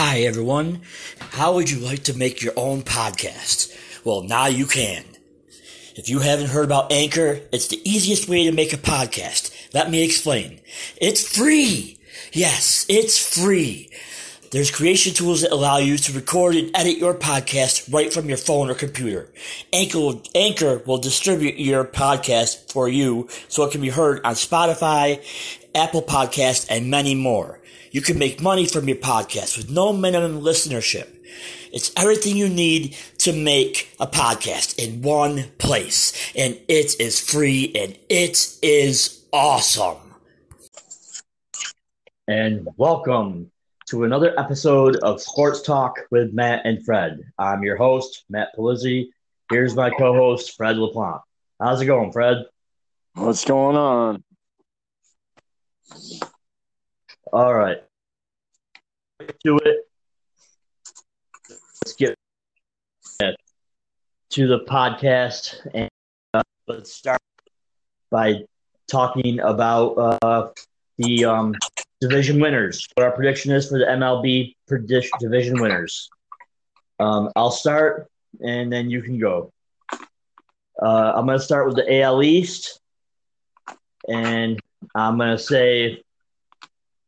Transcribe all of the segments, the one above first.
Hi, everyone. How would you like to make your own podcast? Well, now you can. If you haven't heard about Anchor, it's the easiest way to make a podcast. Let me explain. It's free. Yes, it's free. There's creation tools that allow you to record and edit your podcast right from your phone or computer. Anchor will, Anchor will distribute your podcast for you so it can be heard on Spotify, Apple Podcast, and many more. You can make money from your podcast with no minimum listenership. It's everything you need to make a podcast in one place. And it is free and it is awesome. And welcome to another episode of Sports Talk with Matt and Fred. I'm your host, Matt Palizzi. Here's my co host, Fred LaPlante. How's it going, Fred? What's going on? All right. To it. Let's get to the podcast and uh, let's start by talking about uh, the um, division winners. What our prediction is for the MLB prediction division winners. Um, I'll start, and then you can go. Uh, I'm going to start with the AL East, and I'm going to say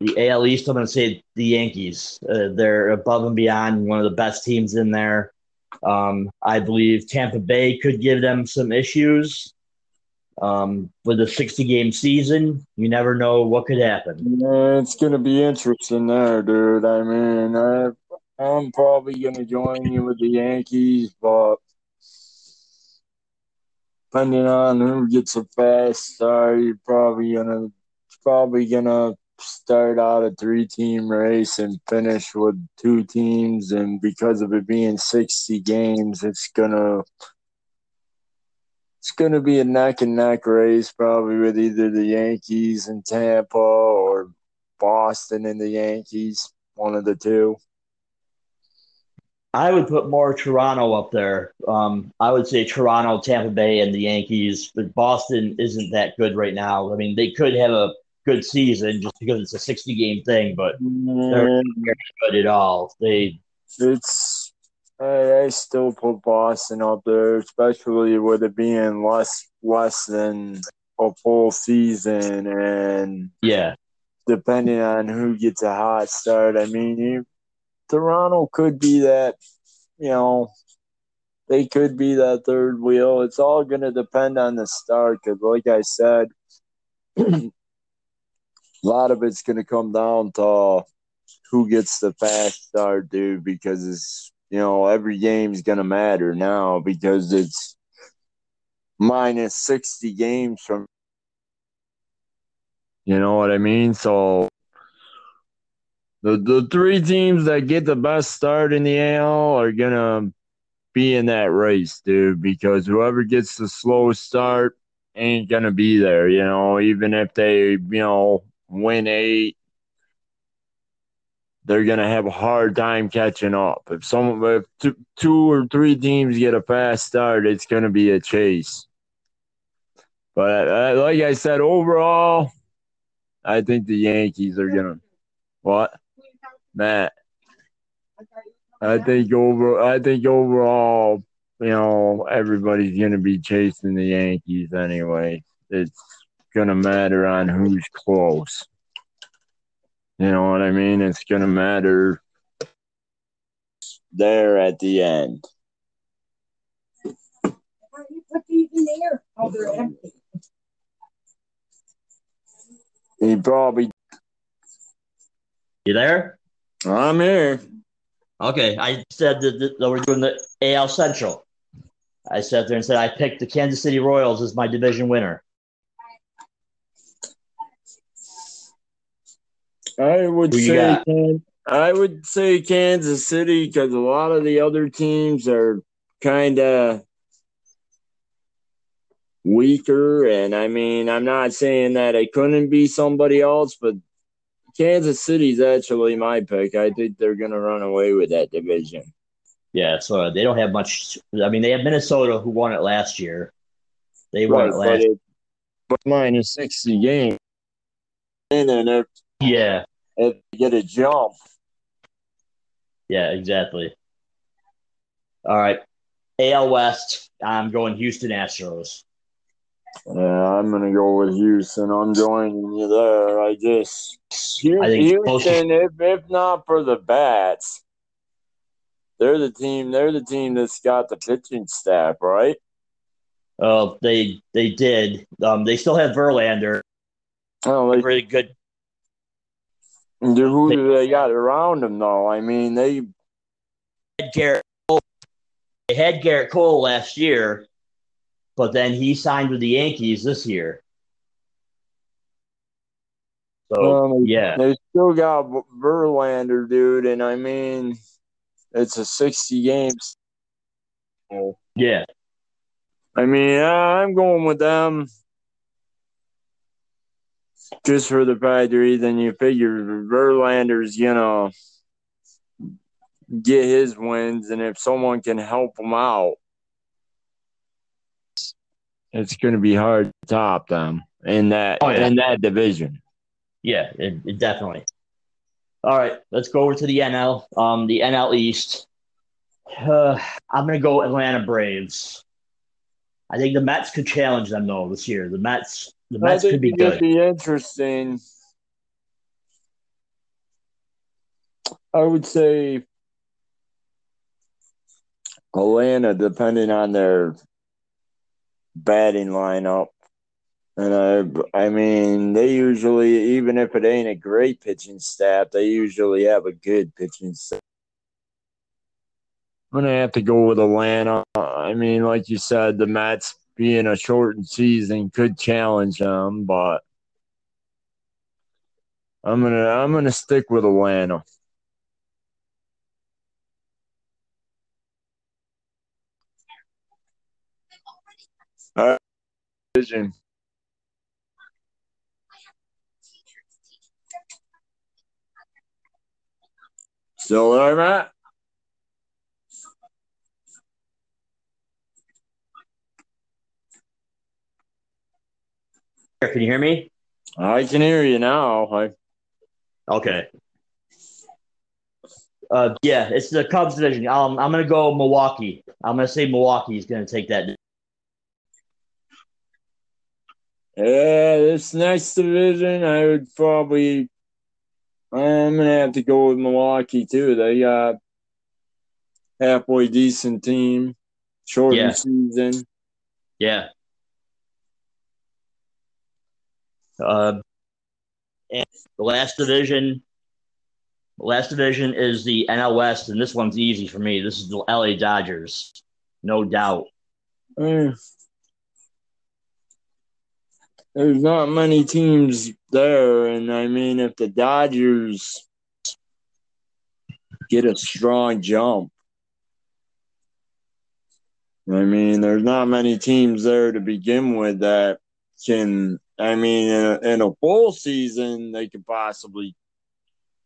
the AL East. I'm going to say the Yankees. Uh, they're above and beyond one of the best teams in there. Um, I believe Tampa Bay could give them some issues. Um, with a 60 game season, you never know what could happen. Yeah, it's going to be interesting there, dude. I mean, I, I'm probably going to join you with the Yankees, but depending on who gets a fast start, you're probably going to probably to start out a three team race and finish with two teams and because of it being 60 games it's gonna it's gonna be a neck and neck race probably with either the yankees and tampa or boston and the yankees one of the two I would put more Toronto up there. Um, I would say Toronto, Tampa Bay, and the Yankees. But Boston isn't that good right now. I mean, they could have a good season just because it's a 60 game thing, but they're not good at all. They it's I, I still put Boston up there, especially with it being less less than a full season and yeah, depending on who gets a hot start. I mean, you, Toronto could be that, you know, they could be that third wheel. It's all going to depend on the start because, like I said, a lot of it's going to come down to who gets the fast start, dude, because it's, you know, every game's going to matter now because it's minus 60 games from, you know what I mean? So the, the three teams that get the best start in the AL are going to be in that race, dude, because whoever gets the slowest start ain't going to be there, you know, even if they, you know, win eight, they're gonna have a hard time catching up. If some if two, or three teams get a fast start, it's gonna be a chase. But uh, like I said, overall, I think the Yankees are gonna what Matt. I think over I think overall, you know, everybody's gonna be chasing the Yankees anyway. It's going to matter on who's close. You know what I mean? It's going to matter there at the end. Why You put these in there. Oh, they're empty. He probably. You there? I'm here. Okay, I said that, that, that we're doing the AL Central. I sat there and said I picked the Kansas City Royals as my division winner. I would say I would say Kansas City because a lot of the other teams are kind of weaker, and I mean I'm not saying that it couldn't be somebody else, but Kansas City's actually my pick. I think they're gonna run away with that division. Yeah, so they don't have much. I mean, they have Minnesota who won it last year. They won right, it last. But, it, but minus sixty games, and then yeah. If you get a jump. Yeah, exactly. All right. AL West, I'm going Houston Astros. Yeah, I'm gonna go with Houston. I'm joining you there. I just I think Houston, if if not for the bats, they're the team. They're the team that's got the pitching staff, right? Uh, they they did. Um, they still have Verlander. Oh, they, Really good. Who do they got around them though? I mean, they had Gerrit Cole. They had Gerrit Cole last year, but then he signed with the Yankees this year. So um, yeah, they still got Verlander, dude, and I mean, it's a 60 games. Oh. yeah, I mean, I'm going with them just for the fact that reason you figure Verlander's gonna get his wins, and if someone can help him out, it's going to be hard to top them in that Oh, yeah. in that division. yeah, it, it definitely. All right, let's go over to the NL. Um, the NL East. Uh, I'm gonna go Atlanta Braves. I think the Mets could challenge them though this year. The Mets, the think could be good. be interesting. I would say Atlanta, depending on their batting lineup. And I, I mean, they usually, even if it ain't a great pitching staff, they usually have a good pitching staff. I'm gonna have to go with Atlanta. I mean, like you said, the Mets being a shortened season could challenge them, but I'm gonna I'm gonna stick with Atlanta. All right. Still there, Matt? Can you hear me? I can hear you now. I, Okay. Uh, yeah, it's the Cubs division. Um, I'm gonna go Milwaukee. I'm gonna say Milwaukee is gonna take that. yeah, this next division, I would probably. I'm gonna have to go with Milwaukee too. They got halfway decent team, shortened Yeah. season. Yeah. Uh, and the last division, the last division is the NL West, and this one's easy for me. This is the LA Dodgers, no doubt. Eh. There's not many teams there, and I mean, if the Dodgers get a strong jump, I mean, there's not many teams there to begin with that can. I mean, in a, in a full season, they could possibly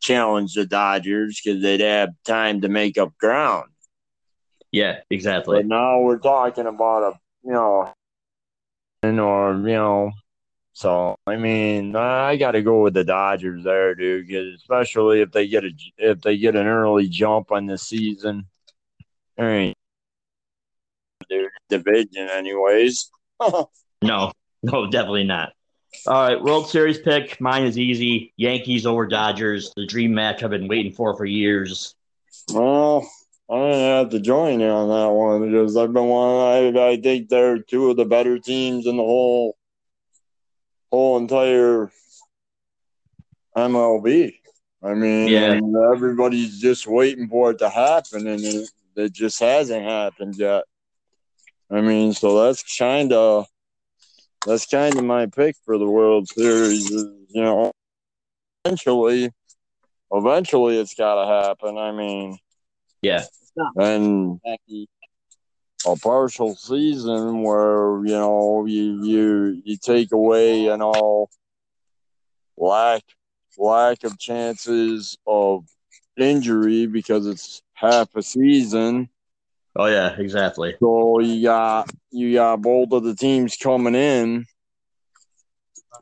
challenge the Dodgers because they'd have time to make up ground. Yeah, exactly. But now we're talking about a you know, or you know, so I mean, I got to go with the Dodgers there, dude. 'cause especially if they get a if they get an early jump on the season, all right, dude, division anyways. No, no, definitely not. All right, World Series pick. Mine is easy. Yankees over Dodgers. The dream match I've been waiting for for years. well, I didn't have to join you on that one because I've been one. I I think they're two of the better teams in the whole whole entire MLB. I mean, Yeah. everybody's just waiting for it to happen, and it, it just hasn't happened yet. I mean, so that's kind of that's kind of my pick for the World Series. is, You know, eventually, eventually, it's got to happen. I mean, Yeah, and a partial season where you know you you you take away you know lack lack of chances of injury because it's half a season. Oh yeah, exactly. So you got you got both of the teams coming in,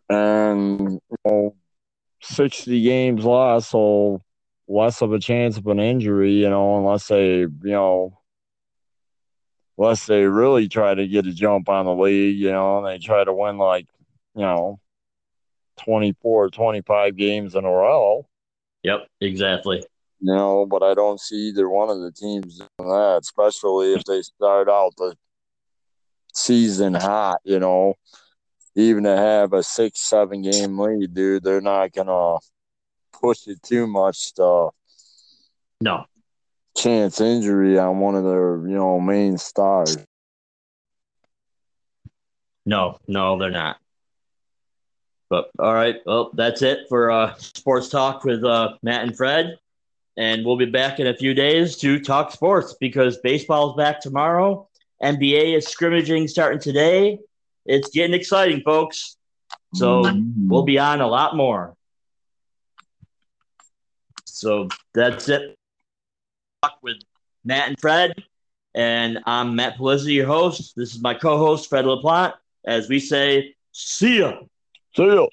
and you know, sixty games lost. So less of a chance of an injury, you know, unless they, you know, unless they really try to get a jump on the league, you know, and they try to win like, you know, 24, 25 games in a row. Yep, exactly. You know, but I don't see either one of the teams doing that, especially if they start out the season hot, you know. Even to have a six, seven game lead, dude, they're not gonna push it too much to No. chance injury on one of their, you know, main stars. No, no, they're not. But all right, well, that's it for uh, sports talk with uh, Matt and Fred, and we'll be back in a few days to talk sports because baseball's back tomorrow. NBA is scrimmaging starting today. It's getting exciting, folks. So mm-hmm. we'll be on a lot more. So that's it. Talk with Matt and Fred, and I'm Matt Pelizzi, your host. This is my co-host Fred LaPlante. As we say, see ya. See ya.